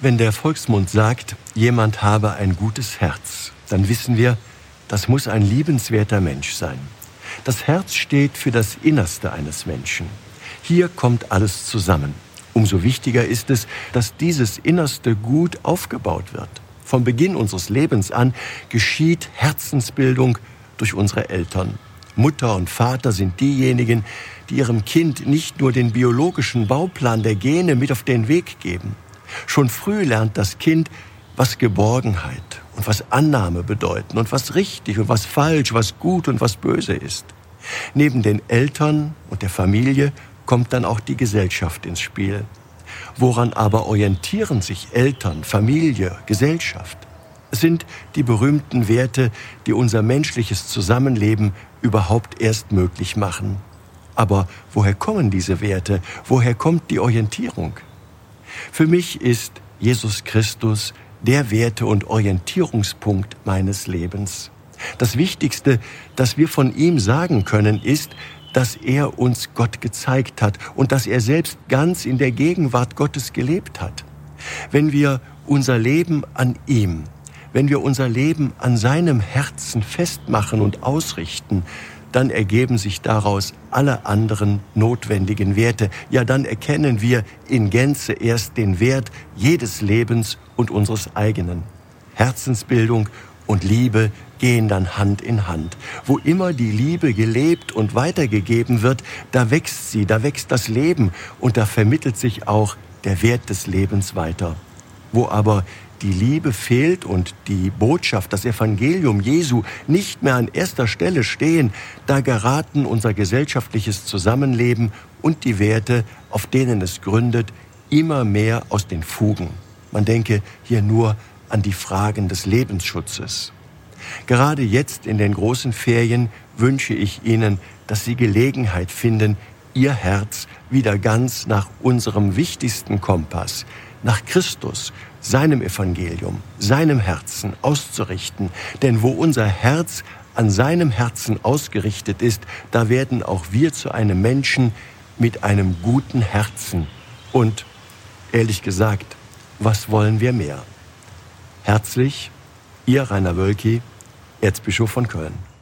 Wenn der Volksmund sagt, jemand habe ein gutes Herz, dann wissen wir, das muss ein liebenswerter Mensch sein. Das Herz steht für das Innerste eines Menschen. Hier kommt alles zusammen. Umso wichtiger ist es, dass dieses Innerste gut aufgebaut wird. Vom Beginn unseres Lebens an geschieht Herzensbildung durch unsere Eltern. Mutter und Vater sind diejenigen, die ihrem Kind nicht nur den biologischen Bauplan der Gene mit auf den Weg geben. Schon früh lernt das Kind, was Geborgenheit und was Annahme bedeuten und was richtig und was falsch, was gut und was böse ist. Neben den Eltern und der Familie kommt dann auch die Gesellschaft ins Spiel. Woran aber orientieren sich Eltern, Familie, Gesellschaft? Es sind die berühmten Werte, die unser menschliches Zusammenleben überhaupt erst möglich machen. Aber woher kommen diese Werte? Woher kommt die Orientierung? Für mich ist Jesus Christus der Werte- und Orientierungspunkt meines Lebens. Das Wichtigste, das wir von ihm sagen können, ist, dass er uns Gott gezeigt hat und dass er selbst ganz in der Gegenwart Gottes gelebt hat. Wenn wir unser Leben an ihm, wenn wir unser Leben an seinem Herzen festmachen und ausrichten, dann ergeben sich daraus alle anderen notwendigen Werte. Ja, dann erkennen wir in Gänze erst den Wert jedes Lebens und unseres eigenen. Herzensbildung und Liebe gehen dann Hand in Hand. Wo immer die Liebe gelebt und weitergegeben wird, da wächst sie, da wächst das Leben und da vermittelt sich auch der Wert des Lebens weiter. Wo aber die Liebe fehlt und die Botschaft, das Evangelium Jesu nicht mehr an erster Stelle stehen, da geraten unser gesellschaftliches Zusammenleben und die Werte, auf denen es gründet, immer mehr aus den Fugen. Man denke hier nur an die Fragen des Lebensschutzes. Gerade jetzt in den großen Ferien wünsche ich Ihnen, dass Sie Gelegenheit finden, Ihr Herz wieder ganz nach unserem wichtigsten Kompass, nach Christus, seinem Evangelium, seinem Herzen auszurichten. Denn wo unser Herz an seinem Herzen ausgerichtet ist, da werden auch wir zu einem Menschen mit einem guten Herzen. Und ehrlich gesagt, was wollen wir mehr? Herzlich, Ihr Rainer Wölki, Erzbischof von Köln.